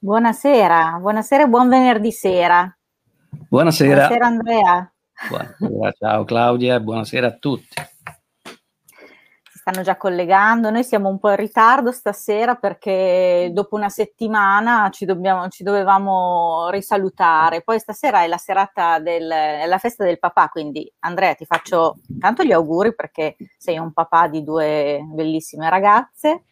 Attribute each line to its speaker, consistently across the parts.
Speaker 1: Buonasera, buonasera e buon venerdì sera.
Speaker 2: Buonasera.
Speaker 1: Buonasera Andrea.
Speaker 2: Buonasera, ciao Claudia buonasera a tutti.
Speaker 1: Si stanno già collegando, noi siamo un po' in ritardo stasera perché dopo una settimana ci, dobbiamo, ci dovevamo risalutare. Poi stasera è la serata del, è la festa del papà, quindi Andrea ti faccio tanto gli auguri perché sei un papà di due bellissime ragazze.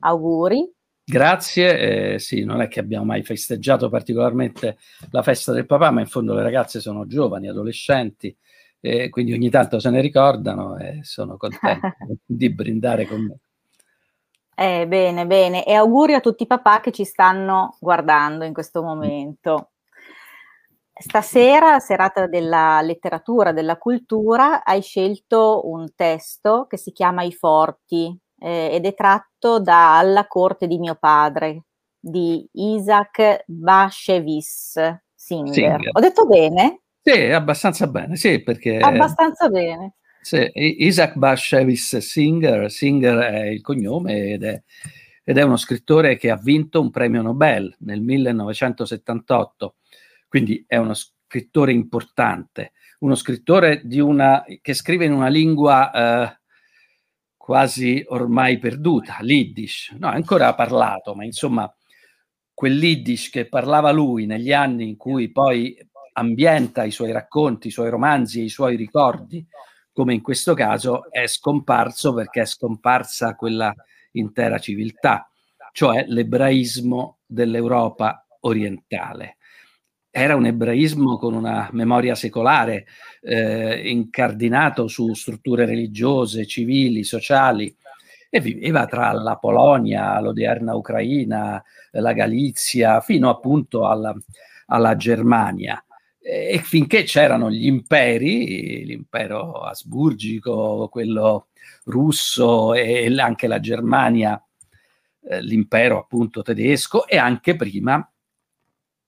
Speaker 1: Auguri.
Speaker 2: Grazie, eh, sì, non è che abbiamo mai festeggiato particolarmente la festa del papà, ma in fondo le ragazze sono giovani, adolescenti, e quindi ogni tanto se ne ricordano e sono contenti di brindare con me.
Speaker 1: Eh, bene, bene, e auguri a tutti i papà che ci stanno guardando in questo momento. Stasera, serata della letteratura, della cultura, hai scelto un testo che si chiama I Forti, eh, ed è tratto da Alla corte di mio padre di Isaac Bashevis Singer. Singer. Ho detto bene?
Speaker 2: Sì, abbastanza bene, sì, perché...
Speaker 1: Abbastanza bene.
Speaker 2: Sì, Isaac Bashevis Singer, Singer è il cognome ed è, ed è uno scrittore che ha vinto un premio Nobel nel 1978, quindi è uno scrittore importante, uno scrittore una, che scrive in una lingua eh, quasi ormai perduta, l'Iddish. No, ancora parlato, ma insomma, quell'Iddish che parlava lui negli anni in cui poi ambienta i suoi racconti, i suoi romanzi e i suoi ricordi, come in questo caso, è scomparso perché è scomparsa quella intera civiltà, cioè l'ebraismo dell'Europa orientale era un ebraismo con una memoria secolare, eh, incardinato su strutture religiose, civili, sociali, e viveva tra la Polonia, l'odierna Ucraina, la Galizia, fino appunto alla, alla Germania. E finché c'erano gli imperi, l'impero asburgico, quello russo e anche la Germania, eh, l'impero appunto tedesco e anche prima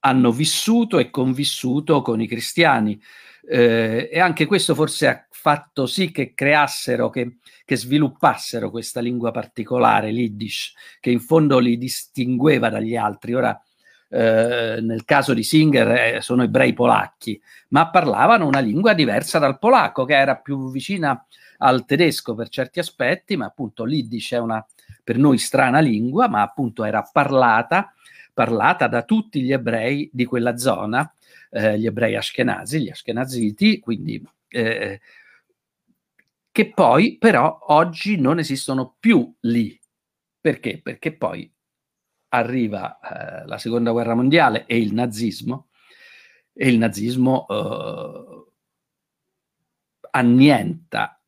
Speaker 2: hanno vissuto e convissuto con i cristiani. Eh, e anche questo forse ha fatto sì che creassero, che, che sviluppassero questa lingua particolare, l'Iddish, che in fondo li distingueva dagli altri. Ora, eh, nel caso di Singer eh, sono ebrei polacchi, ma parlavano una lingua diversa dal polacco, che era più vicina al tedesco per certi aspetti, ma appunto l'Iddish è una per noi strana lingua, ma appunto era parlata parlata da tutti gli ebrei di quella zona, eh, gli ebrei ashkenazi, gli ashkenaziti, quindi eh, che poi però oggi non esistono più lì. Perché? Perché poi arriva eh, la seconda guerra mondiale e il nazismo, e il nazismo eh, annienta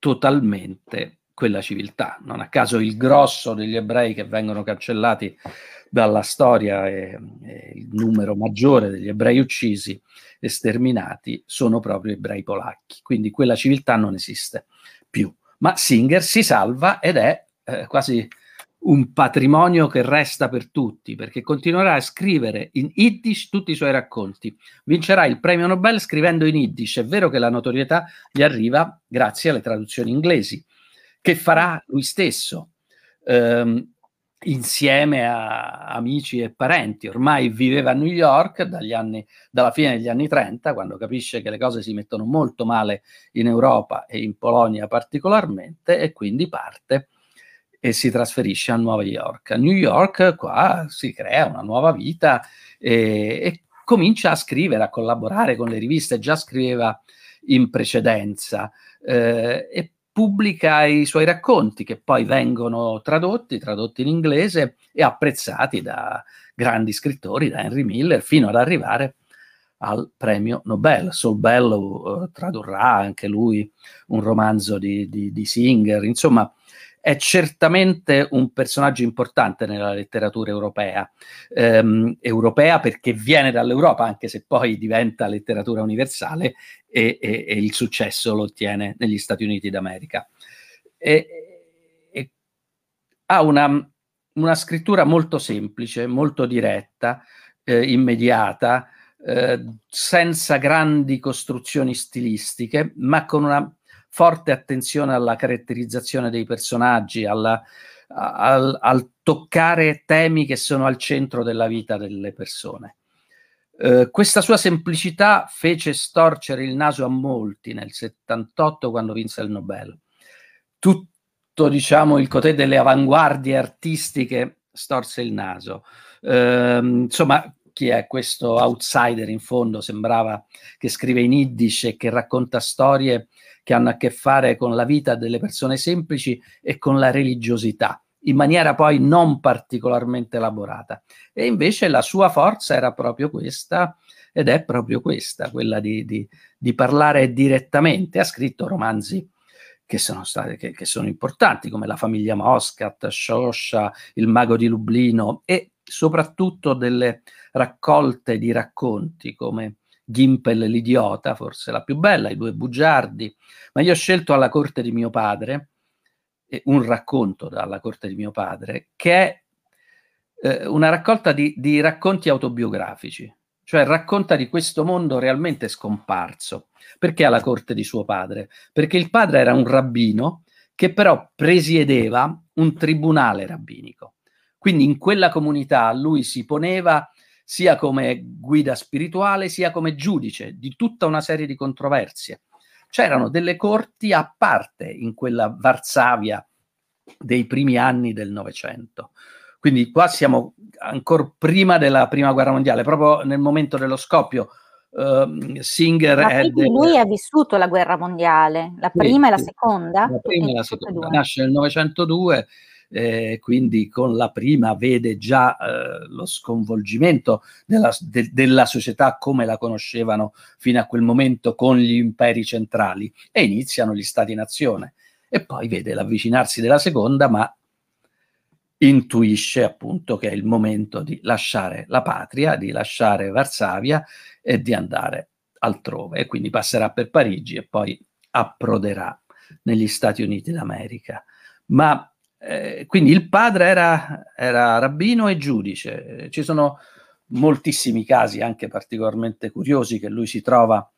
Speaker 2: totalmente quella civiltà. Non a caso il grosso degli ebrei che vengono cancellati dalla storia e, e il numero maggiore degli ebrei uccisi e sterminati sono proprio ebrei polacchi. Quindi quella civiltà non esiste più. Ma Singer si salva ed è eh, quasi un patrimonio che resta per tutti, perché continuerà a scrivere in Yiddish tutti i suoi racconti. Vincerà il premio Nobel scrivendo in Yiddish. È vero che la notorietà gli arriva grazie alle traduzioni inglesi, che farà lui stesso. Um, insieme a amici e parenti. Ormai viveva a New York anni, dalla fine degli anni 30, quando capisce che le cose si mettono molto male in Europa e in Polonia particolarmente, e quindi parte e si trasferisce a New York. A New York qua si crea una nuova vita e, e comincia a scrivere, a collaborare con le riviste, già scriveva in precedenza eh, e pubblica i suoi racconti che poi vengono tradotti, tradotti in inglese e apprezzati da grandi scrittori, da Henry Miller, fino ad arrivare al premio Nobel. Sol Bellow uh, tradurrà anche lui un romanzo di, di, di Singer, insomma è certamente un personaggio importante nella letteratura europea, ehm, europea perché viene dall'Europa, anche se poi diventa letteratura universale e, e, e il successo lo ottiene negli Stati Uniti d'America. E, ha una, una, scrittura molto semplice, molto diretta, eh, immediata, eh, senza grandi costruzioni stilistiche, ma con una forte attenzione alla caratterizzazione dei personaggi, alla, al, al, toccare temi che sono al centro della vita delle persone. Eh, questa sua semplicità fece storcere il naso a molti nel 78 quando vinse il Nobel. Tutto, diciamo, il cotè delle avanguardie artistiche storse il naso. Eh, insomma, chi è questo outsider in fondo? Sembrava che scrive in Yiddish e che racconta storie che hanno a che fare con la vita delle persone semplici e con la religiosità in maniera poi non particolarmente elaborata. E invece la sua forza era proprio questa, ed è proprio questa, quella di, di, di parlare direttamente. Ha scritto romanzi che sono, stati, che, che sono importanti, come La famiglia Moscat, Shosha, Il mago di Lublino, e soprattutto delle raccolte di racconti come Gimpel l'idiota, forse la più bella, I due bugiardi, ma io ho scelto alla corte di mio padre, un racconto dalla corte di mio padre, che è eh, una raccolta di, di, racconti autobiografici, cioè racconta di questo mondo realmente scomparso. Perché alla corte di suo padre? Perché il padre era un rabbino che però presiedeva un tribunale rabbinico. Quindi in quella comunità lui si poneva sia come guida spirituale sia come giudice di tutta una serie di controversie c'erano delle corti a parte in quella Varsavia dei primi anni del Novecento. Quindi qua siamo ancora prima della prima guerra mondiale, proprio nel momento dello scoppio. Uh, Singer
Speaker 1: Ma è de... lui ha vissuto la guerra mondiale, la prima sì, e la seconda?
Speaker 2: La prima e la seconda. Nasce nel 1902 eh, quindi con la prima vede già eh, lo sconvolgimento della, de, della, società come la conoscevano fino a quel momento con gli imperi centrali e iniziano gli stati-nazione e poi vede l'avvicinarsi della seconda ma intuisce appunto che è il momento di lasciare la patria, di lasciare Varsavia e di andare altrove e quindi passerà per Parigi e poi approderà negli Stati Uniti d'America. Ma eh, quindi il padre era, era, rabbino e giudice. Ci sono moltissimi casi, anche particolarmente curiosi, che lui si trova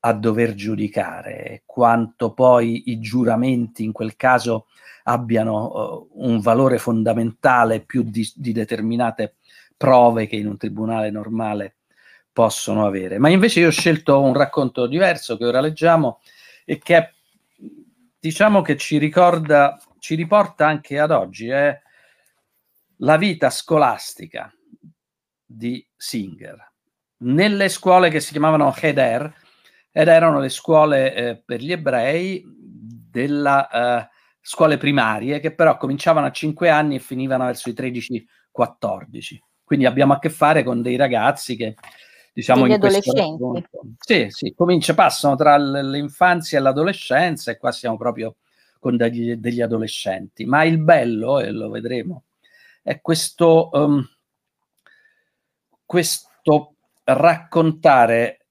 Speaker 2: a dover giudicare, quanto poi i giuramenti in quel caso abbiano uh, un valore fondamentale più di, di, determinate prove che in un tribunale normale possono avere. Ma invece io ho scelto un racconto diverso che ora leggiamo e che diciamo che ci ricorda ci riporta anche ad oggi è la vita scolastica di Singer. Nelle scuole che si chiamavano Heder, ed erano le scuole eh, per gli ebrei della eh, scuole primarie che però cominciavano a 5 anni e finivano verso i 13-14. Quindi abbiamo a che fare con dei ragazzi che diciamo
Speaker 1: Degli in adolescenti.
Speaker 2: Sì, sì, comincia, passano tra l'infanzia e l'adolescenza e qua siamo proprio con degli, degli adolescenti. Ma il bello, e lo vedremo, è questo, um, questo raccontare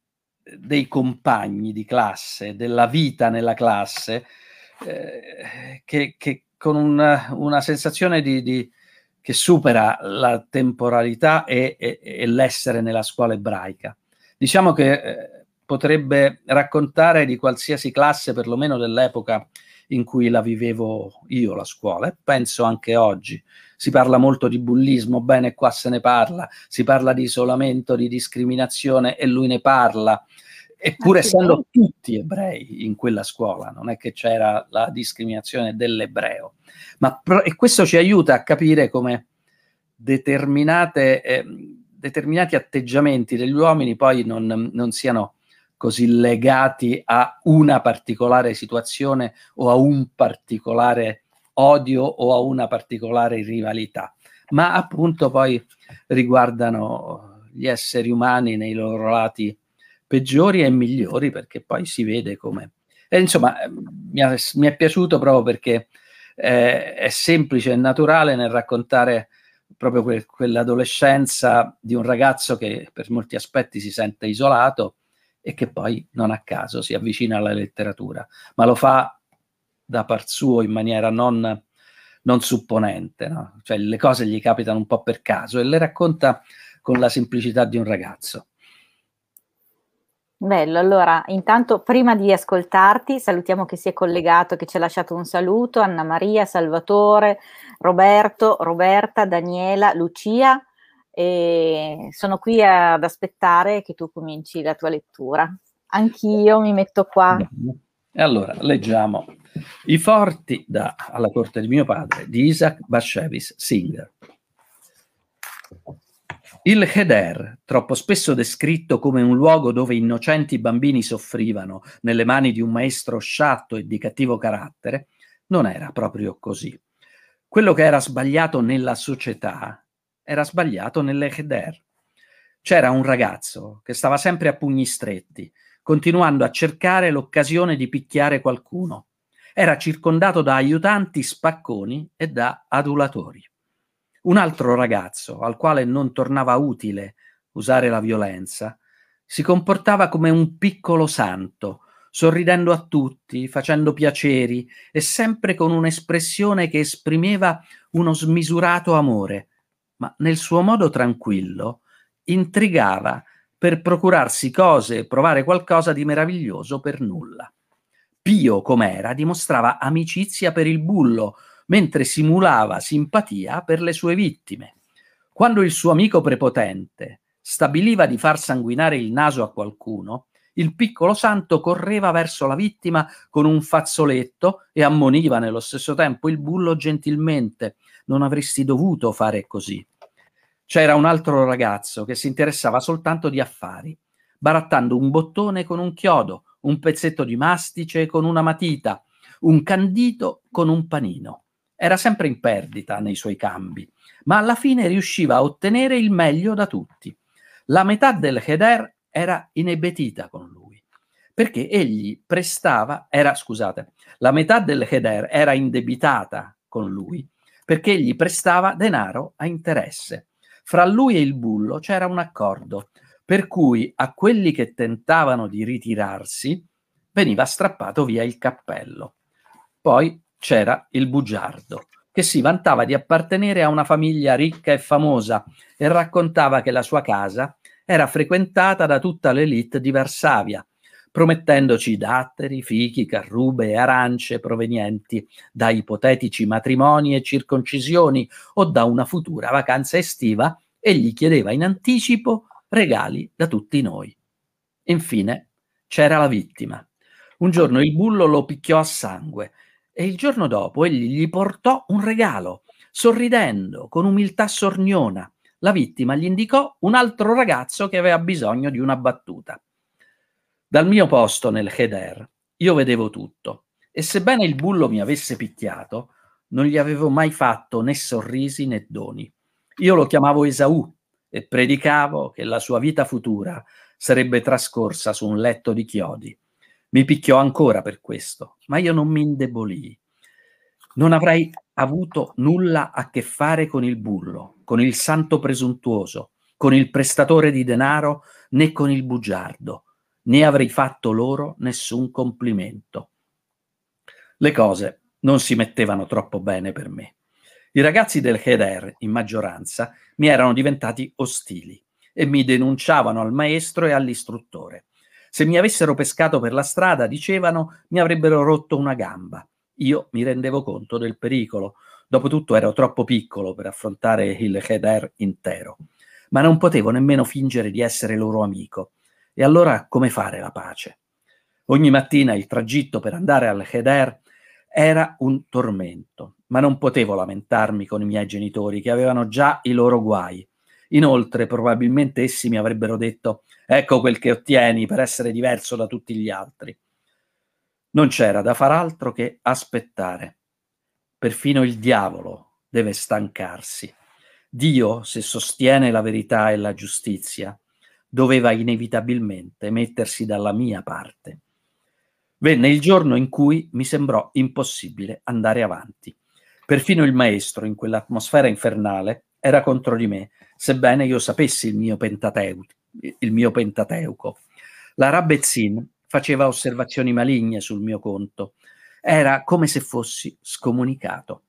Speaker 2: dei compagni di classe, della vita nella classe, eh, che, che, con una, una sensazione di, di, che supera la temporalità e, e, e, l'essere nella scuola ebraica. Diciamo che eh, potrebbe raccontare di qualsiasi classe, perlomeno dell'epoca in cui la vivevo io la scuola e penso anche oggi. Si parla molto di bullismo, bene, qua se ne parla, si parla di isolamento, di discriminazione e lui ne parla. Eppure essendo tutti ebrei in quella scuola, non è che c'era la discriminazione dell'ebreo. Ma e questo ci aiuta a capire come determinate, eh, determinati atteggiamenti degli uomini poi non, non siano così legati a una particolare situazione o a un particolare odio o a una particolare rivalità, ma appunto poi riguardano gli esseri umani nei loro lati peggiori e migliori, perché poi si vede come... E insomma, mi, ha, mi è piaciuto proprio perché eh, è semplice e naturale nel raccontare proprio que- quell'adolescenza di un ragazzo che per molti aspetti si sente isolato e che poi non a caso si avvicina alla letteratura, ma lo fa da par suo in maniera non, non supponente, no? cioè le cose gli capitano un po' per caso e le racconta con la semplicità di un ragazzo.
Speaker 1: Bello, allora intanto prima di ascoltarti salutiamo chi si è collegato, che ci ha lasciato un saluto, Anna Maria, Salvatore, Roberto, Roberta, Daniela, Lucia e sono qui ad aspettare che tu cominci la tua lettura. Anch'io mi metto qua.
Speaker 2: E allora leggiamo I forti da Alla corte di mio padre di Isaac Bashevis Singer. Il Cheder, troppo spesso descritto come un luogo dove innocenti bambini soffrivano nelle mani di un maestro sciatto e di cattivo carattere, non era proprio così. Quello che era sbagliato nella società era sbagliato nelle Cheder. C'era un ragazzo che stava sempre a pugni stretti, continuando a cercare l'occasione di picchiare qualcuno. Era circondato da aiutanti spacconi e da adulatori. Un altro ragazzo, al quale non tornava utile usare la violenza, si comportava come un piccolo santo, sorridendo a tutti, facendo piaceri e sempre con un'espressione che esprimeva uno smisurato amore, ma nel suo modo tranquillo intrigava per procurarsi cose e provare qualcosa di meraviglioso per nulla. Pio, com'era, dimostrava amicizia per il bullo, mentre simulava simpatia per le sue vittime. Quando il suo amico prepotente stabiliva di far sanguinare il naso a qualcuno, il piccolo santo correva verso la vittima con un fazzoletto e ammoniva nello stesso tempo il bullo gentilmente. Non avresti dovuto fare così. C'era un altro ragazzo che si interessava soltanto di affari, barattando un bottone con un chiodo, un pezzetto di mastice con una matita, un candito con un panino. Era sempre in perdita nei suoi cambi, ma alla fine riusciva a ottenere il meglio da tutti. La metà del Cheder era inebetita con lui, perché egli prestava, era, scusate, la metà del Cheder era indebitata con lui, perché egli prestava denaro a interesse. Fra lui e il bullo c'era un accordo, per cui a quelli che tentavano di ritirarsi veniva strappato via il cappello. Poi c'era il bugiardo, che si vantava di appartenere a una famiglia ricca e famosa e raccontava che la sua casa era frequentata da tutta l'elite di Varsavia, promettendoci datteri, fichi, carrube e arance provenienti da ipotetici matrimoni e circoncisioni o da una futura vacanza estiva e gli chiedeva in anticipo regali da tutti noi. Infine c'era la vittima. Un giorno il bullo lo picchiò a sangue e il giorno dopo egli gli portò un regalo, sorridendo, con umiltà sorniona. La vittima gli indicò un altro ragazzo che aveva bisogno di una battuta. Dal mio posto nel Cheder io vedevo tutto e sebbene il bullo mi avesse picchiato, non gli avevo mai fatto né sorrisi né doni. Io lo chiamavo Esaù e predicavo che la sua vita futura sarebbe trascorsa su un letto di chiodi mi picchiò ancora per questo, ma io non mi indebolii. Non avrei avuto nulla a che fare con il bullo, con il santo presuntuoso, con il prestatore di denaro, né con il bugiardo, né avrei fatto loro nessun complimento. Le cose non si mettevano troppo bene per me. I ragazzi del Cheder, in maggioranza, mi erano diventati ostili e mi denunciavano al maestro e all'istruttore. Se mi avessero pescato per la strada, dicevano, mi avrebbero rotto una gamba. Io mi rendevo conto del pericolo. Dopotutto ero troppo piccolo per affrontare il Cheder intero, ma non potevo nemmeno fingere di essere loro amico. E allora come fare la pace? Ogni mattina il tragitto per andare al Cheder era un tormento, ma non potevo lamentarmi con i miei genitori che avevano già i loro guai. Inoltre, probabilmente essi mi avrebbero detto Ecco quel che ottieni per essere diverso da tutti gli altri. Non c'era da far altro che aspettare. Perfino il diavolo deve stancarsi. Dio, se sostiene la verità e la giustizia, doveva inevitabilmente mettersi dalla mia parte. Venne il giorno in cui mi sembrò impossibile andare avanti. Perfino il maestro, in quell'atmosfera infernale, era contro di me, sebbene io sapessi il mio Pentateuco il mio Pentateuco. La Rabezzin faceva osservazioni maligne sul mio conto. Era come se fossi scomunicato.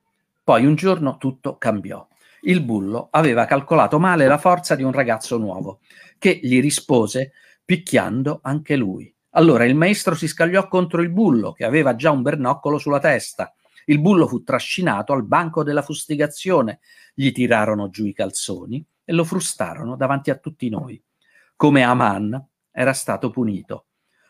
Speaker 2: Poi un giorno tutto cambiò. Il bullo aveva calcolato male la forza di un ragazzo nuovo, che gli rispose picchiando anche lui. Allora il maestro si scagliò contro il bullo, che aveva già un bernoccolo sulla testa. Il bullo fu trascinato al banco della fustigazione, gli tirarono giù i calzoni e lo frustarono davanti a tutti noi. Come Aman era stato punito.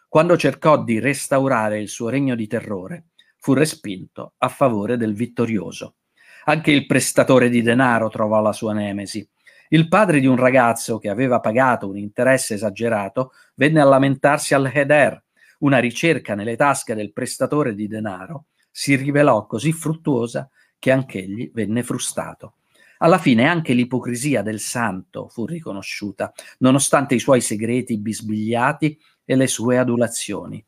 Speaker 2: Quando cercò di restaurare il suo regno di terrore, fu respinto a favore del vittorioso. Anche il prestatore di denaro trovò la sua nemesi. Il padre di un ragazzo che aveva pagato un interesse esagerato venne a lamentarsi al Heder. Una ricerca nelle tasche del prestatore di denaro si rivelò così fruttuosa che anch'egli venne frustato. Alla fine anche l'ipocrisia del santo fu riconosciuta, nonostante i suoi segreti bisbigliati e le sue adulazioni.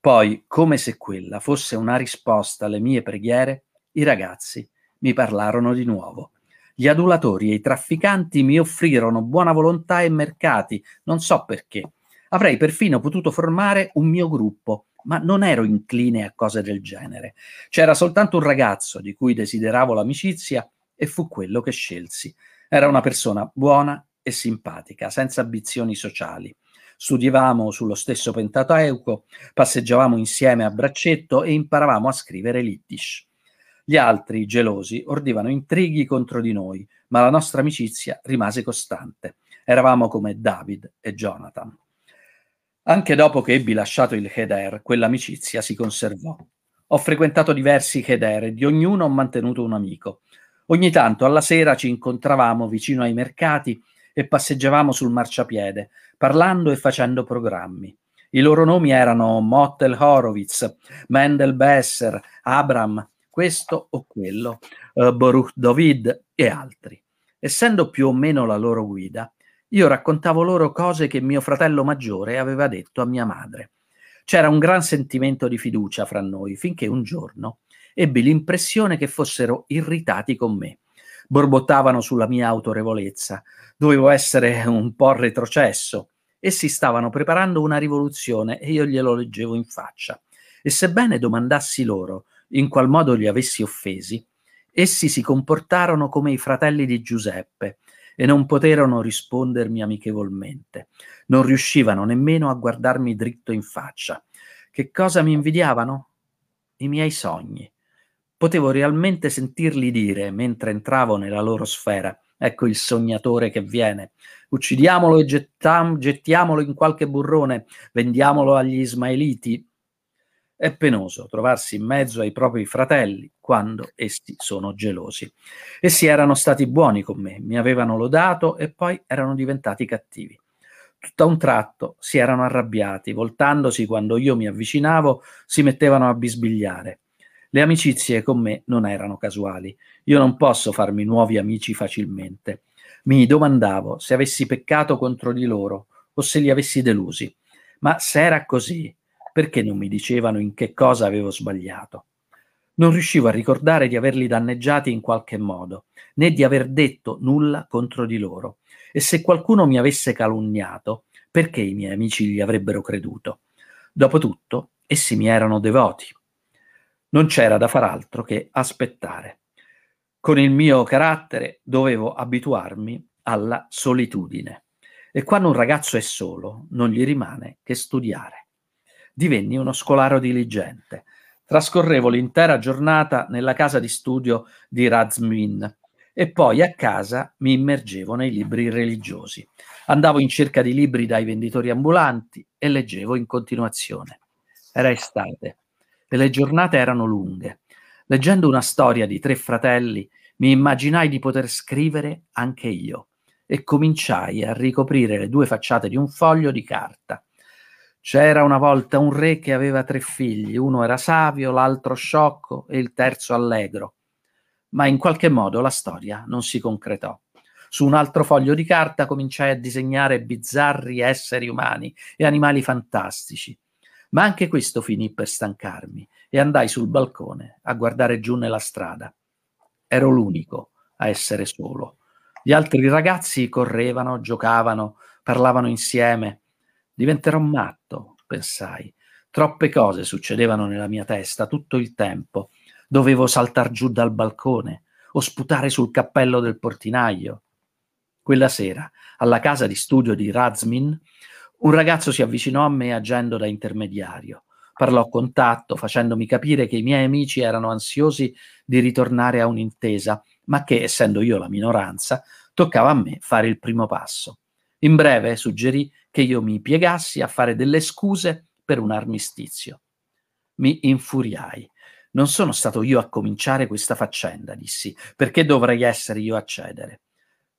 Speaker 2: Poi, come se quella fosse una risposta alle mie preghiere, i ragazzi mi parlarono di nuovo. Gli adulatori e i trafficanti mi offrirono buona volontà e mercati, non so perché. Avrei perfino potuto formare un mio gruppo, ma non ero incline a cose del genere. C'era soltanto un ragazzo di cui desideravo l'amicizia e fu quello che scelsi. Era una persona buona e simpatica, senza ambizioni sociali. Studiavamo sullo stesso Pentateuco, passeggiavamo insieme a braccetto e imparavamo a scrivere Littish. Gli altri, gelosi, ordivano intrighi contro di noi, ma la nostra amicizia rimase costante. Eravamo come David e Jonathan. Anche dopo che ebbi lasciato il Cheder, quell'amicizia si conservò. Ho frequentato diversi Cheder e di ognuno ho mantenuto un amico. Ogni tanto alla sera ci incontravamo vicino ai mercati e passeggiavamo sul marciapiede, parlando e facendo programmi. I loro nomi erano Mottel Horowitz, Mendel Besser, Abram, questo o quello, uh, Baruch David e altri. Essendo più o meno la loro guida, io raccontavo loro cose che mio fratello maggiore aveva detto a mia madre. C'era un gran sentimento di fiducia fra noi, finché un giorno ebbi l'impressione che fossero irritati con me. Borbottavano sulla mia autorevolezza. Dovevo essere un po' retrocesso. Essi stavano preparando una rivoluzione e io glielo leggevo in faccia. E sebbene domandassi loro in qual modo li avessi offesi, essi si comportarono come i fratelli di Giuseppe e non poterono rispondermi amichevolmente. Non riuscivano nemmeno a guardarmi dritto in faccia. Che cosa mi invidiavano? I miei sogni. Potevo realmente sentirli dire, mentre entravo nella loro sfera, ecco il sognatore che viene, uccidiamolo e gettam- gettiamolo in qualche burrone, vendiamolo agli ismaeliti, è penoso trovarsi in mezzo ai propri fratelli quando essi sono gelosi. Essi erano stati buoni con me, mi avevano lodato e poi erano diventati cattivi. Tutto a un tratto si erano arrabbiati, voltandosi quando io mi avvicinavo, si mettevano a bisbigliare. Le amicizie con me non erano casuali. Io non posso farmi nuovi amici facilmente. Mi domandavo se avessi peccato contro di loro o se li avessi delusi. Ma se era così, perché non mi dicevano in che cosa avevo sbagliato? Non riuscivo a ricordare di averli danneggiati in qualche modo, né di aver detto nulla contro di loro. E se qualcuno mi avesse calunniato, perché i miei amici gli avrebbero creduto? Dopotutto, essi mi erano devoti. Non c'era da far altro che aspettare. Con il mio carattere dovevo abituarmi alla solitudine. E quando un ragazzo è solo, non gli rimane che studiare divenni uno scolaro diligente. Trascorrevo l'intera giornata nella casa di studio di Razmin e poi a casa mi immergevo nei libri religiosi. Andavo in cerca di libri dai venditori ambulanti e leggevo in continuazione. Era estate e le giornate erano lunghe. Leggendo una storia di tre fratelli, mi immaginai di poter scrivere anche io e cominciai a ricoprire le due facciate di un foglio di carta. C'era una volta un re che aveva tre figli, uno era savio, l'altro sciocco e il terzo allegro. Ma in qualche modo la storia non si concretò. Su un altro foglio di carta cominciai a disegnare bizzarri esseri umani e animali fantastici. Ma anche questo finì per stancarmi e andai sul balcone a guardare giù nella strada. Ero l'unico a essere solo. Gli altri ragazzi correvano, giocavano, parlavano insieme Diventerò matto, pensai. Troppe cose succedevano nella mia testa tutto il tempo. Dovevo saltar giù dal balcone o sputare sul cappello del portinaio. Quella sera, alla casa di studio di Razmin, Un ragazzo si avvicinò a me agendo da intermediario. Parlò con tatto, facendomi capire che i miei amici erano ansiosi di ritornare a un'intesa, ma che, essendo io la minoranza, toccava a me fare il primo passo. In breve, suggerì che io mi piegassi a fare delle scuse per un armistizio. Mi infuriai. Non sono stato io a cominciare questa faccenda, dissi. Perché dovrei essere io a cedere?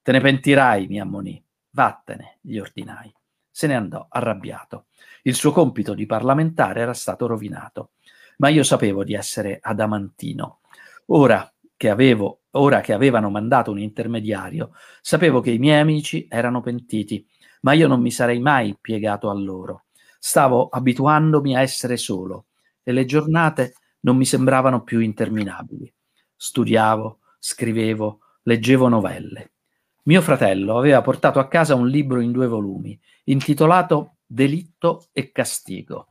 Speaker 2: Te ne pentirai, mi ammonì. Vattene, gli ordinai. Se ne andò arrabbiato. Il suo compito di parlamentare era stato rovinato. Ma io sapevo di essere adamantino. Ora che avevo, ora che avevano mandato un intermediario, sapevo che i miei amici erano pentiti, ma io non mi sarei mai piegato a loro. Stavo abituandomi a essere solo e le giornate non mi sembravano più interminabili. Studiavo, scrivevo, leggevo novelle. Mio fratello aveva portato a casa un libro in due volumi, intitolato Delitto e Castigo.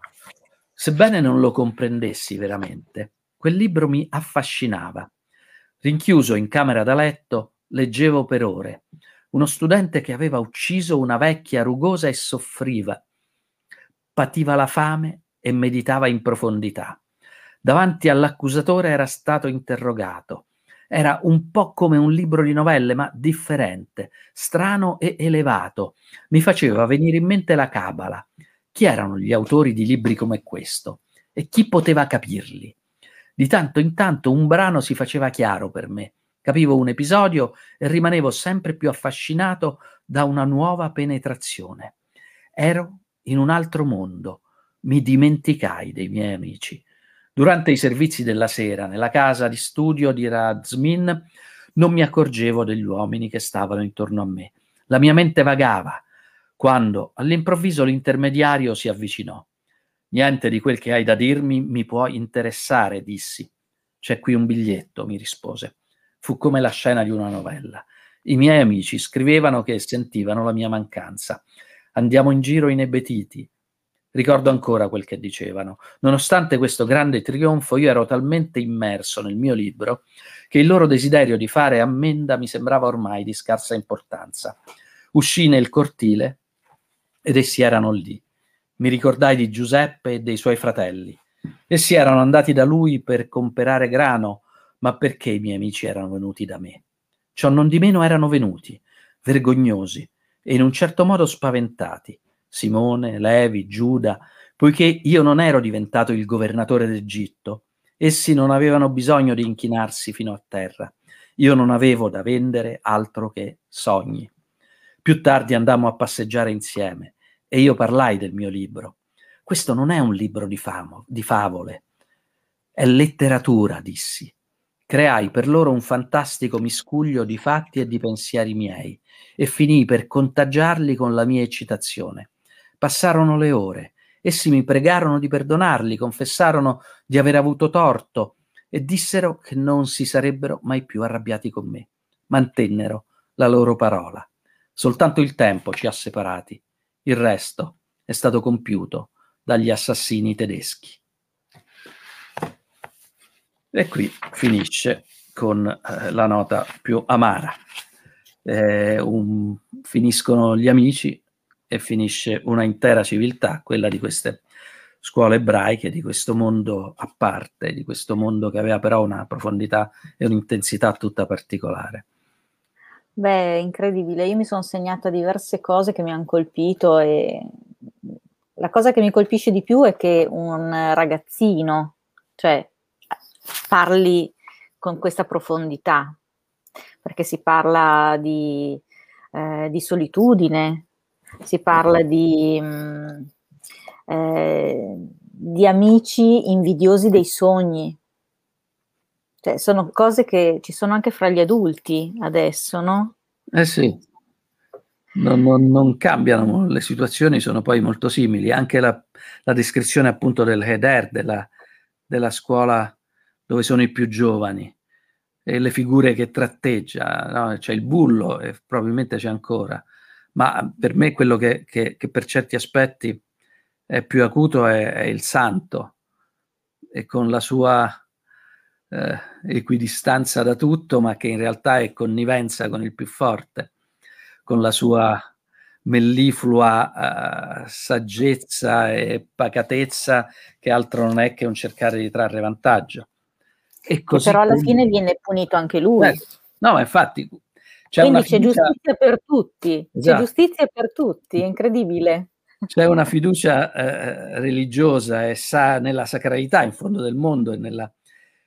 Speaker 2: Sebbene non lo comprendessi veramente, quel libro mi affascinava. Rinchiuso in camera da letto, leggevo per ore. Uno studente che aveva ucciso una vecchia rugosa e soffriva, pativa la fame e meditava in profondità. Davanti all'accusatore era stato interrogato. Era un po' come un libro di novelle, ma differente, strano e elevato. Mi faceva venire in mente la Cabala. Chi erano gli autori di libri come questo? E chi poteva capirli? Di tanto in tanto un brano si faceva chiaro per me. Capivo un episodio e rimanevo sempre più affascinato da una nuova penetrazione. Ero in un altro mondo. Mi dimenticai dei miei amici. Durante i servizi della sera nella casa di studio di Razmin non mi accorgevo degli uomini che stavano intorno a me. La mia mente vagava quando all'improvviso l'intermediario si avvicinò. Niente di quel che hai da dirmi mi può interessare, dissi. C'è qui un biglietto, mi rispose. Fu come la scena di una novella. I miei amici scrivevano che sentivano la mia mancanza. Andiamo in giro inebetiti, Ricordo ancora quel che dicevano. Nonostante questo grande trionfo, io ero talmente immerso nel mio libro che il loro desiderio di fare ammenda mi sembrava ormai di scarsa importanza. Uscì nel cortile ed essi erano lì. Mi ricordai di Giuseppe e dei suoi fratelli. Essi erano andati da lui per comperare grano, ma perché i miei amici erano venuti da me? Ciò non di meno erano venuti, vergognosi e in un certo modo spaventati Simone, Levi, Giuda, poiché io non ero diventato il governatore d'Egitto. Essi non avevano bisogno di inchinarsi fino a terra. Io non avevo da vendere altro che sogni. Più tardi andammo a passeggiare insieme e io parlai del mio libro. Questo non è un libro di, famo, di favole, è letteratura, dissi. Creai per loro un fantastico miscuglio di fatti e di pensieri miei e finii per contagiarli con la mia eccitazione. Passarono le ore. Essi mi pregarono di perdonarli, confessarono di aver avuto torto e dissero che non si sarebbero mai più arrabbiati con me. Mantennero la loro parola. Soltanto il tempo ci ha separati. Il resto è stato compiuto dagli assassini tedeschi. E qui finisce con eh, la nota più amara. Eh, un, finiscono gli amici e finisce una intera civiltà, quella di queste scuole ebraiche, di questo mondo a parte, di questo mondo che aveva però una profondità e un'intensità tutta particolare.
Speaker 1: Beh, incredibile, io mi sono segnata diverse cose che mi hanno colpito e la cosa che mi colpisce di più è che un ragazzino, cioè parli con questa profondità, perché si parla di, eh, di solitudine, si parla di, mh, mm, eh, di amici invidiosi dei sogni. Cioè, sono cose che ci sono anche fra gli adulti adesso, no?
Speaker 2: Eh sì, non, non, non cambiano, le situazioni sono poi molto simili. Anche la, la descrizione appunto del Heder, della, della scuola dove sono i più giovani, e le figure che tratteggia, no? c'è il bullo e probabilmente c'è ancora, ma per me quello che, che, che per certi aspetti è più acuto è, è, il santo e con la sua eh, equidistanza da tutto, ma che in realtà è connivenza con il più forte, con la sua melliflua uh, saggezza e pacatezza che altro non è che un cercare di trarre vantaggio.
Speaker 1: E così però alla fine viene punito anche lui.
Speaker 2: Eh, no, ma infatti
Speaker 1: c'è Quindi c'è fiducia... giustizia per tutti, esatto. c'è giustizia per tutti, è incredibile.
Speaker 2: C'è una fiducia eh, religiosa e sa nella sacralità in fondo del mondo e, nella,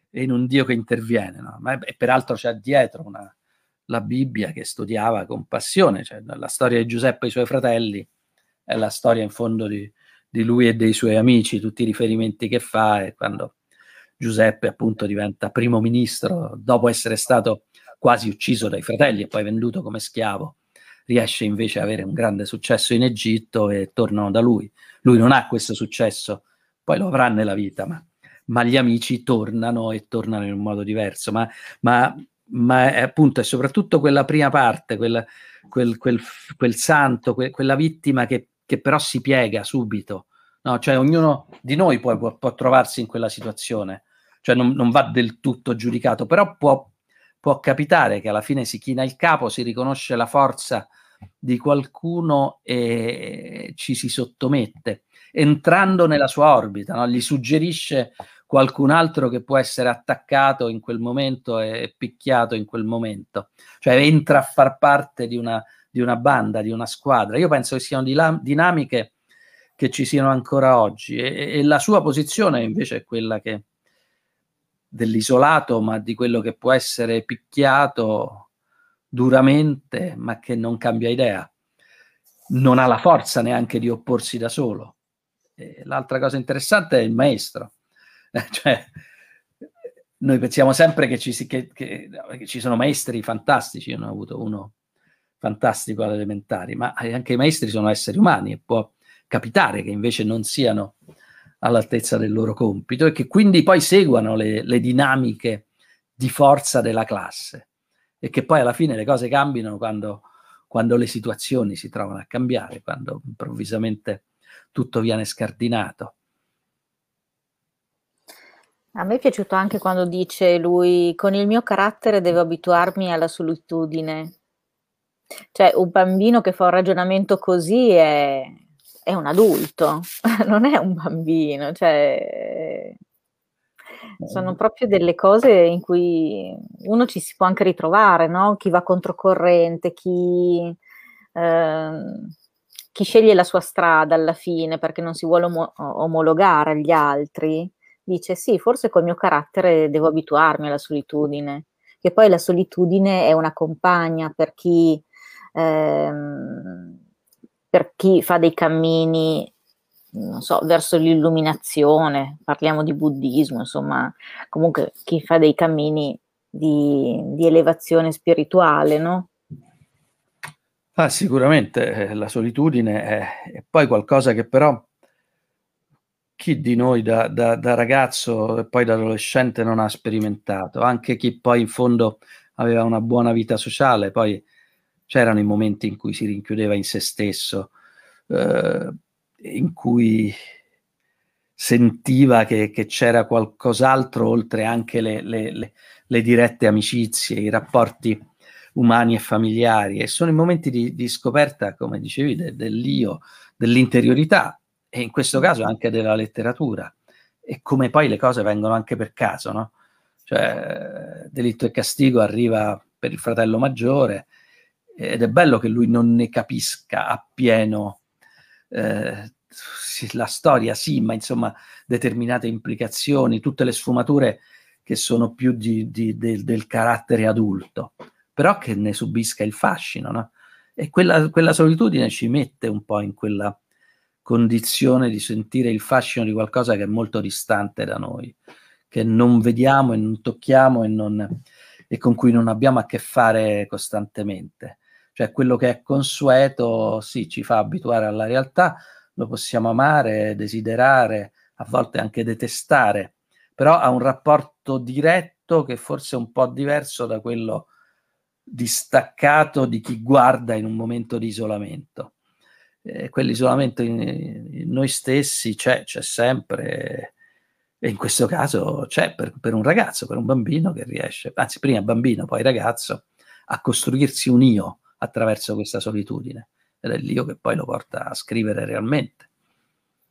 Speaker 2: e in un Dio che interviene. No? Ma, e peraltro c'è dietro una, la Bibbia che studiava con passione, cioè la storia di Giuseppe e i suoi fratelli è la storia in fondo di, di lui e dei suoi amici, tutti i riferimenti che fa e quando Giuseppe appunto diventa primo ministro dopo essere stato quasi ucciso dai fratelli e poi venduto come schiavo riesce invece ad avere un grande successo in Egitto e tornano da lui. Lui non ha questo successo, poi lo avrà nella vita, ma, ma gli amici tornano e tornano in un modo diverso. Ma, ma, ma è appunto è soprattutto quella prima parte, quella, quel, quel, quel, santo, que, quella vittima che, che, però si piega subito. No? Cioè ognuno di noi può, può, può trovarsi in quella situazione, cioè non, non va del tutto giudicato, però può può capitare che alla fine si china il capo, si riconosce la forza di qualcuno e ci si sottomette, entrando nella sua orbita, no? gli suggerisce qualcun altro che può essere attaccato in quel momento e picchiato in quel momento, cioè entra a far parte di una, di una banda, di una squadra. Io penso che siano dila- dinamiche che ci siano ancora oggi e, e la sua posizione invece è quella che dell'isolato, ma di quello che può essere picchiato duramente, ma che non cambia idea. Non ha la forza neanche di opporsi da solo. E l'altra cosa interessante è il maestro. cioè, noi pensiamo sempre che ci, che, che, che ci, sono maestri fantastici, io ne ho avuto uno fantastico alle elementari, ma anche i maestri sono esseri umani e può capitare che invece non siano all'altezza del loro compito e che quindi poi seguano le, le dinamiche di forza della classe e che poi alla fine le cose cambiano quando, quando le situazioni si trovano a cambiare, quando improvvisamente tutto viene scardinato.
Speaker 1: A me è piaciuto anche quando dice lui, con il mio carattere devo abituarmi alla solitudine. Cioè, un bambino che fa un ragionamento così è, è un adulto, non è un bambino, cioè sono proprio delle cose in cui uno ci si può anche ritrovare, no? Chi va controcorrente, chi, eh, chi sceglie la sua strada alla fine perché non si vuole om- omologare agli altri, dice sì, forse col mio carattere devo abituarmi alla solitudine, che poi la solitudine è una compagna per chi... Ehm, per chi fa dei cammini, non so, verso l'illuminazione, parliamo di buddismo, insomma, comunque chi fa dei cammini di, di elevazione spirituale, no?
Speaker 2: Ah, sicuramente eh, la solitudine è, è, poi qualcosa che però chi di noi da, da, da, ragazzo e poi da adolescente non ha sperimentato, anche chi poi in fondo aveva una buona vita sociale, poi c'erano i momenti in cui si rinchiudeva in se stesso, eh, in cui sentiva che, che, c'era qualcos'altro oltre anche le, le, le, le, dirette amicizie, i rapporti umani e familiari. E sono i momenti di, di scoperta, come dicevi, de, dell'io, dell'interiorità e in questo caso anche della letteratura. E come poi le cose vengono anche per caso, no? Cioè, delitto e castigo arriva per il fratello maggiore, ed è bello che lui non ne capisca appieno eh, la storia, sì, ma insomma determinate implicazioni, tutte le sfumature che sono più di, di, del, del carattere adulto, però che ne subisca il fascino, no? E quella, quella solitudine ci mette un po' in quella condizione di sentire il fascino di qualcosa che è molto distante da noi, che non vediamo e non tocchiamo e, non, e con cui non abbiamo a che fare costantemente. Cioè quello che è consueto, sì, ci fa abituare alla realtà, lo possiamo amare, desiderare, a volte anche detestare, però ha un rapporto diretto che forse è un po' diverso da quello distaccato di chi guarda in un momento di isolamento. Eh, quell'isolamento in, in, noi stessi c'è, c'è sempre, e in questo caso c'è per, per, un ragazzo, per un bambino che riesce, anzi prima bambino, poi ragazzo, a costruirsi un io, attraverso questa solitudine. ed è l'io che poi lo porta a scrivere realmente.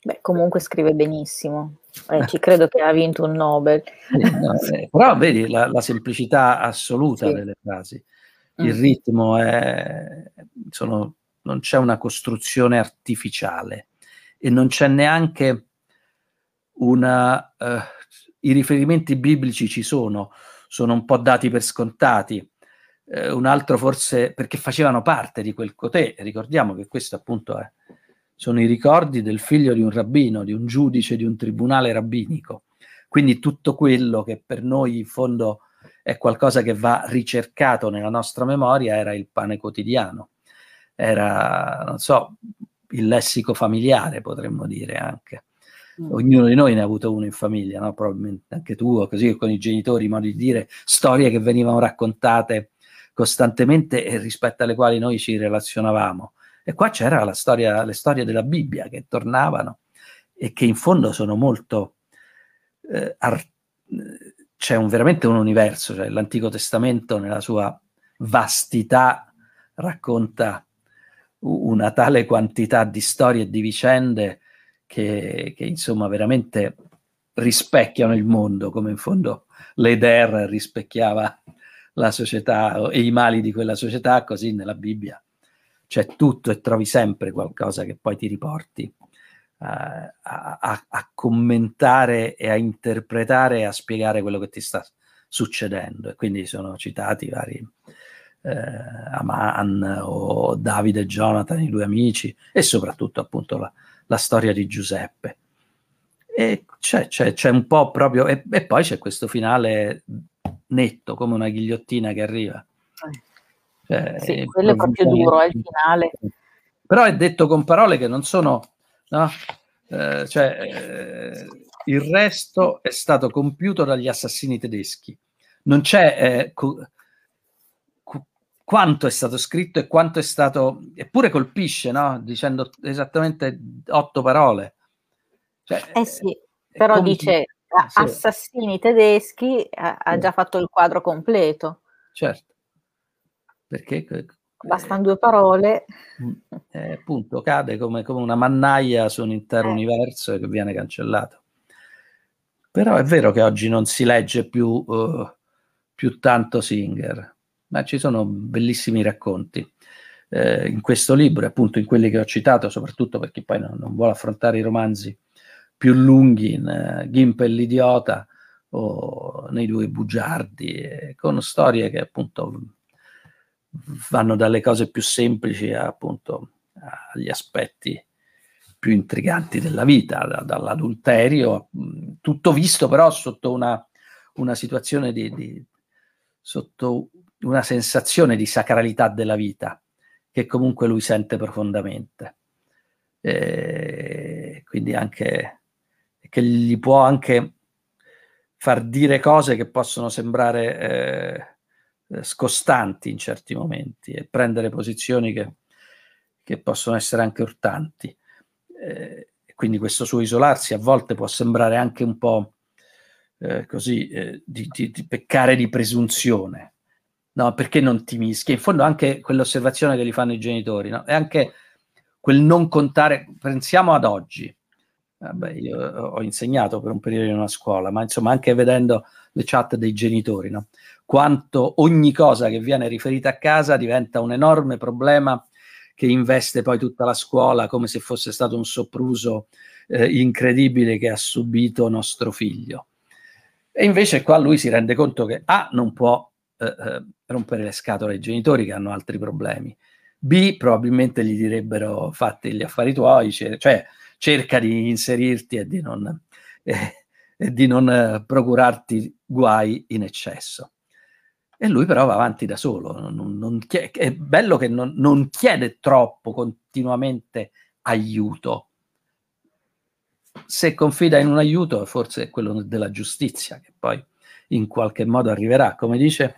Speaker 1: Beh, comunque scrive benissimo, eh, ci credo che ha vinto un Nobel.
Speaker 2: no, eh, però vedi la, la semplicità assoluta sì. delle frasi, il mm. ritmo è, sono, non c'è una costruzione artificiale e non c'è neanche una... Uh, I riferimenti biblici ci sono, sono un po' dati per scontati, eh, un altro forse perché facevano parte di quel cotè. Ricordiamo che questo appunto è, sono i ricordi del figlio di un rabbino, di un giudice di un tribunale rabbinico. Quindi tutto quello che per noi in fondo è qualcosa che va ricercato nella nostra memoria era il pane quotidiano, era, non so, il lessico familiare, potremmo dire anche. Mm. Ognuno di noi ne ha avuto uno in famiglia, no? probabilmente anche tu, così con i genitori, modi di dire, storie che venivano raccontate costantemente e rispetto alle quali noi ci relazionavamo. E qua c'era la storia, le storie della Bibbia che tornavano e che in fondo sono molto... Eh, ar- c'è un, veramente un universo, cioè l'Antico Testamento nella sua vastità racconta una tale quantità di storie e di vicende che, che insomma veramente rispecchiano il mondo, come in fondo l'Eder rispecchiava la società e i mali di quella società, così nella Bibbia c'è tutto e trovi sempre qualcosa che poi ti riporti uh, a, a, a, commentare e a interpretare e a spiegare quello che ti sta succedendo. E quindi sono citati vari eh, Aman o Davide e Jonathan, i due amici, e soprattutto appunto la, la storia di Giuseppe. E c'è, c'è, c'è un po' proprio, e, e poi c'è questo finale netto, come una ghigliottina che arriva.
Speaker 1: Cioè, sì, quello è proprio duro al finale.
Speaker 2: Però è detto con parole che non sono... No? Eh, cioè, eh, il resto è stato compiuto dagli assassini tedeschi. Non c'è... Eh, co- quanto è stato scritto e quanto è stato... Eppure colpisce, no? Dicendo esattamente otto parole.
Speaker 1: Cioè, eh sì, però come... dice assassini tedeschi ha, ha già fatto il quadro completo.
Speaker 2: Certo, perché
Speaker 1: bastano eh, due parole.
Speaker 2: Eh, appunto, cade come, come, una mannaia su un intero eh. universo che viene cancellato. Però è vero che oggi non si legge più, uh, più tanto Singer, ma ci sono bellissimi racconti. Eh, in questo libro, appunto in quelli che ho citato, soprattutto perché poi non, non vuole affrontare i romanzi più lunghi in uh, Gimp l'idiota o nei due bugiardi, eh, con storie che appunto vanno dalle cose più semplici a, appunto agli aspetti più intriganti della vita, da, dall'adulterio, tutto visto però sotto una, una situazione di, di, sotto una sensazione di sacralità della vita che comunque lui sente profondamente. E quindi anche che gli può anche far dire cose che possono sembrare eh, eh, scostanti in certi momenti e prendere posizioni che, che possono essere anche urtanti. Eh, quindi questo suo isolarsi a volte può sembrare anche un po' eh, così eh, di, di, di, peccare di presunzione. No, perché non ti mischi? In fondo anche quell'osservazione che gli fanno i genitori, no? È anche quel non contare, pensiamo ad oggi, Vabbè, io ho insegnato per un periodo in una scuola, ma insomma anche vedendo le chat dei genitori, no? quanto ogni cosa che viene riferita a casa diventa un enorme problema che investe poi tutta la scuola come se fosse stato un sopruso eh, incredibile che ha subito nostro figlio. E invece qua lui si rende conto che A non può eh, eh, rompere le scatole ai genitori che hanno altri problemi, B probabilmente gli direbbero fatti gli affari tuoi, cioè cerca di inserirti e di non, eh, e di non eh, procurarti guai in eccesso. E lui però va avanti da solo, non, non chiede, è bello che non, non chiede troppo continuamente aiuto. Se confida in un aiuto, forse è quello della giustizia, che poi in qualche modo arriverà. Come dice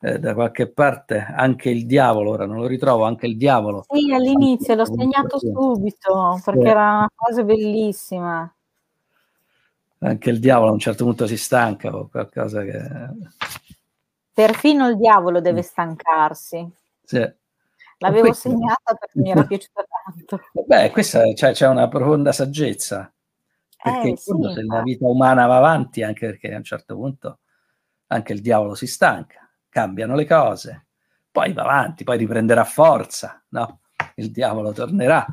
Speaker 2: eh, da qualche parte anche il diavolo, ora non lo ritrovo, anche il diavolo.
Speaker 1: Sì, all'inizio l'ho segnato subito perché sì. era una cosa bellissima.
Speaker 2: Anche il diavolo a un certo punto si stanca o qualcosa che...
Speaker 1: Perfino il diavolo deve stancarsi.
Speaker 2: Sì.
Speaker 1: L'avevo questo... segnata perché mi era piaciuta tanto.
Speaker 2: Beh, questa cioè, c'è una profonda saggezza. Perché eh, sì, se la vita umana va avanti, anche perché a un certo punto anche il diavolo si stanca, cambiano le cose, poi va avanti, poi riprenderà forza, no? Il diavolo tornerà.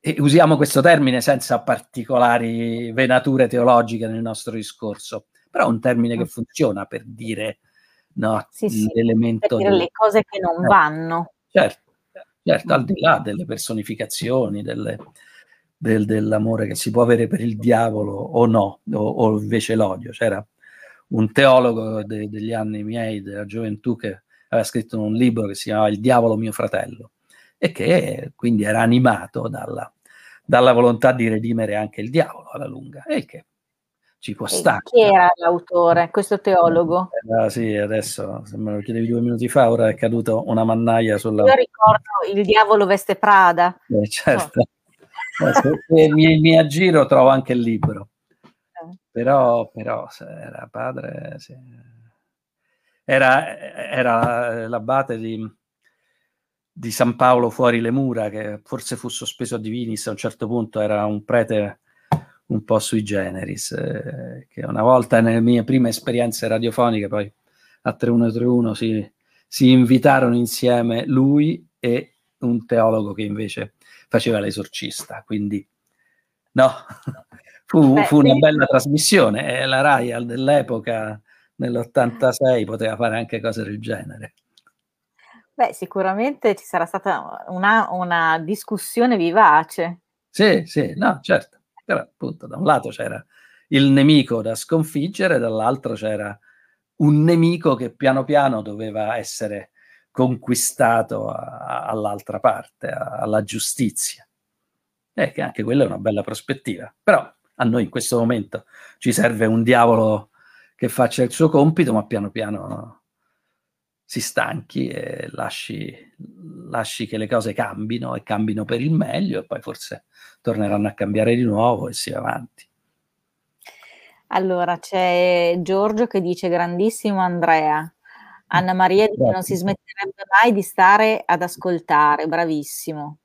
Speaker 2: E usiamo questo termine senza particolari venature teologiche nel nostro discorso, però è un termine che mm. funziona per dire no,
Speaker 1: sì, sì, l'elemento... Per dire le cose che non eh, vanno.
Speaker 2: Certo, certo, al di là delle personificazioni, delle, del, dell'amore che si può avere per il diavolo o no, o, o invece l'odio. C'era un teologo de, degli anni miei, della gioventù, che aveva scritto un libro che si chiamava Il diavolo mio fratello e che quindi era animato dalla, dalla volontà di redimere anche il diavolo alla lunga e che ci può stare.
Speaker 1: Chi era l'autore, questo teologo?
Speaker 2: Eh, sì, adesso se me lo chiedevi due minuti fa, ora è caduta una mannaia sulla...
Speaker 1: Io ricordo Il diavolo veste Prada.
Speaker 2: Eh, certo. Oh. se mi, mi aggiro trovo anche il libro. Però, però era padre... Sì. Era, era l'abate di, di San Paolo fuori le mura, che forse fu sospeso a Divinis a un certo punto, era un prete un po' sui generis, eh, che una volta nelle mie prime esperienze radiofoniche, poi a 3131 si, si invitarono insieme lui e un teologo che invece faceva l'esorcista, quindi no, fu, fu una bella trasmissione e la RAI dell'epoca nell'86 poteva fare anche cose del genere.
Speaker 1: Beh, sicuramente ci sarà stata una, una discussione vivace.
Speaker 2: Sì, sì, no, certo. Però appunto da un lato c'era il nemico da sconfiggere, dall'altro c'era un nemico che piano piano doveva essere conquistato a, all'altra parte, a, alla giustizia. E che anche quella è una bella prospettiva. Però a noi in questo momento ci serve un diavolo che faccia il suo compito, ma piano piano si stanchi e lasci, lasci che le cose cambino e cambino per il meglio e poi forse torneranno a cambiare di nuovo e si va avanti.
Speaker 1: Allora c'è Giorgio che dice grandissimo Andrea. Anna Maria dice non si smetterebbe mai di stare ad ascoltare, bravissimo.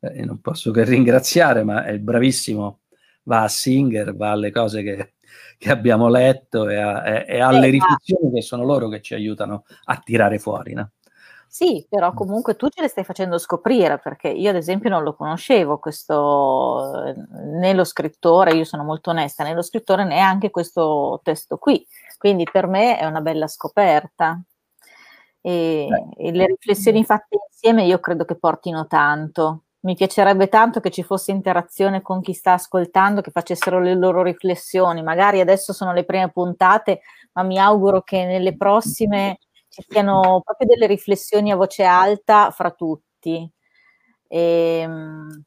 Speaker 2: Eh, non posso che ringraziare, ma è bravissimo, va a Singer, va alle cose che, che abbiamo letto e, a, e, e alle eh, riflessioni che sono loro che ci aiutano a tirare fuori. No?
Speaker 1: Sì, però comunque tu ce le stai facendo scoprire, perché io ad esempio non lo conoscevo questo, né lo scrittore, io sono molto onesta, né lo scrittore né anche questo testo qui, quindi per me è una bella scoperta. E, e le riflessioni fatte insieme io credo che portino tanto. Mi piacerebbe tanto che ci fosse interazione con chi sta ascoltando, che facessero le loro riflessioni. Magari adesso sono le prime puntate, ma mi auguro che nelle prossime ci siano proprio delle riflessioni a voce alta fra tutti. E, ehm,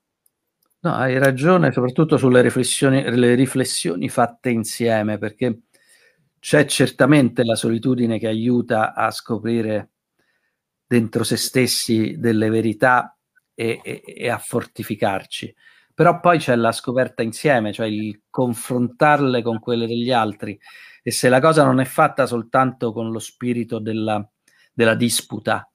Speaker 2: no, hai ragione, soprattutto sulle riflessioni, le riflessioni fatte insieme, perché c'è certamente la solitudine che aiuta a scoprire dentro se stessi delle verità e, e, e a fortificarci. Però poi c'è la scoperta insieme, cioè il confrontarle con quelle degli altri e se la cosa non è fatta soltanto con lo spirito della, della disputa,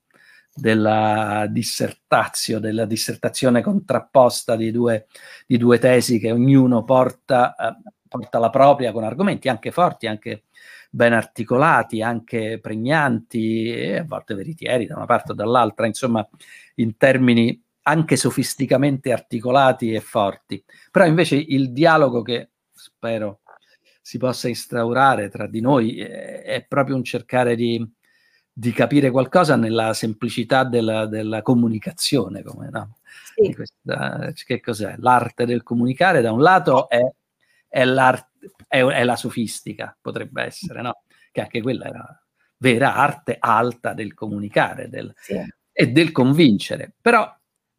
Speaker 2: della dissertazio, della dissertazione contrapposta di due, di due tesi che ognuno porta, eh, porta la propria con argomenti anche forti, anche ben articolati, anche pregnanti e a volte veritieri da una parte o dall'altra, insomma, in termini anche sofisticamente articolati e forti. Però invece il dialogo che spero si possa instaurare tra di noi è, è proprio un cercare di, di, capire qualcosa nella semplicità della, della comunicazione. Come, no? sì. questa, che cos'è? L'arte del comunicare da un lato è, è, è, è la sofistica, potrebbe essere, no? che anche quella era vera arte alta del comunicare del, sì. e del convincere. Però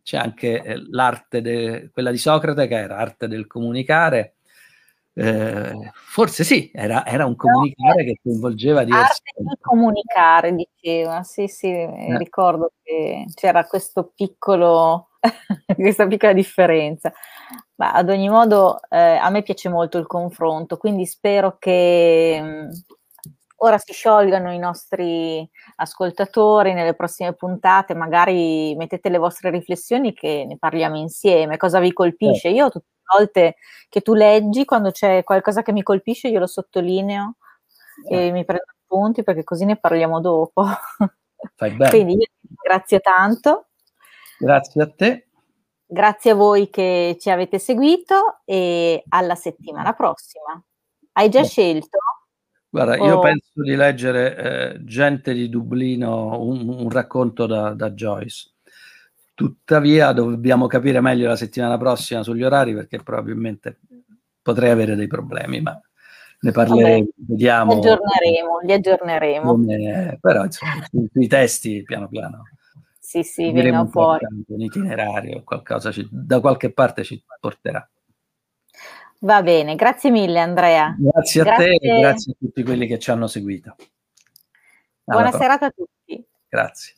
Speaker 2: c'è anche eh, l'arte, de, quella di Socrate, che era arte del comunicare, eh, forse sì, era, era un comunicare no, che coinvolgeva diversi...
Speaker 1: Arte di comunicare, diceva, sì, sì, eh. ricordo che c'era questo piccolo, questa piccola differenza. Ma ad ogni modo eh, a me piace molto il confronto, quindi spero che mh, ora si sciolgano i nostri ascoltatori nelle prossime puntate, magari mettete le vostre riflessioni che ne parliamo insieme, cosa vi colpisce. Io tutte le volte che tu leggi, quando c'è qualcosa che mi colpisce, io lo sottolineo e mi prendo appunti perché così ne parliamo dopo.
Speaker 2: Fai bene.
Speaker 1: Quindi grazie tanto.
Speaker 2: Grazie a te.
Speaker 1: Grazie a voi che ci avete seguito e alla settimana prossima. Hai già scelto?
Speaker 2: Guarda, io penso di leggere eh, Gente di Dublino, un, un racconto da, da, Joyce. Tuttavia dobbiamo capire meglio la settimana prossima sugli orari perché probabilmente potrei avere dei problemi, ma ne parleremo, Vabbè, vediamo.
Speaker 1: Li aggiorneremo, li aggiorneremo.
Speaker 2: Come, però insomma, sui, sui testi piano piano.
Speaker 1: Sì, sì, vengono fuori.
Speaker 2: Un itinerario, qualcosa ci, da qualche parte ci porterà.
Speaker 1: Va bene, grazie mille Andrea.
Speaker 2: Grazie a grazie. te e grazie a tutti quelli che ci hanno seguito.
Speaker 1: Alla Buona serata a tutti.
Speaker 2: Grazie.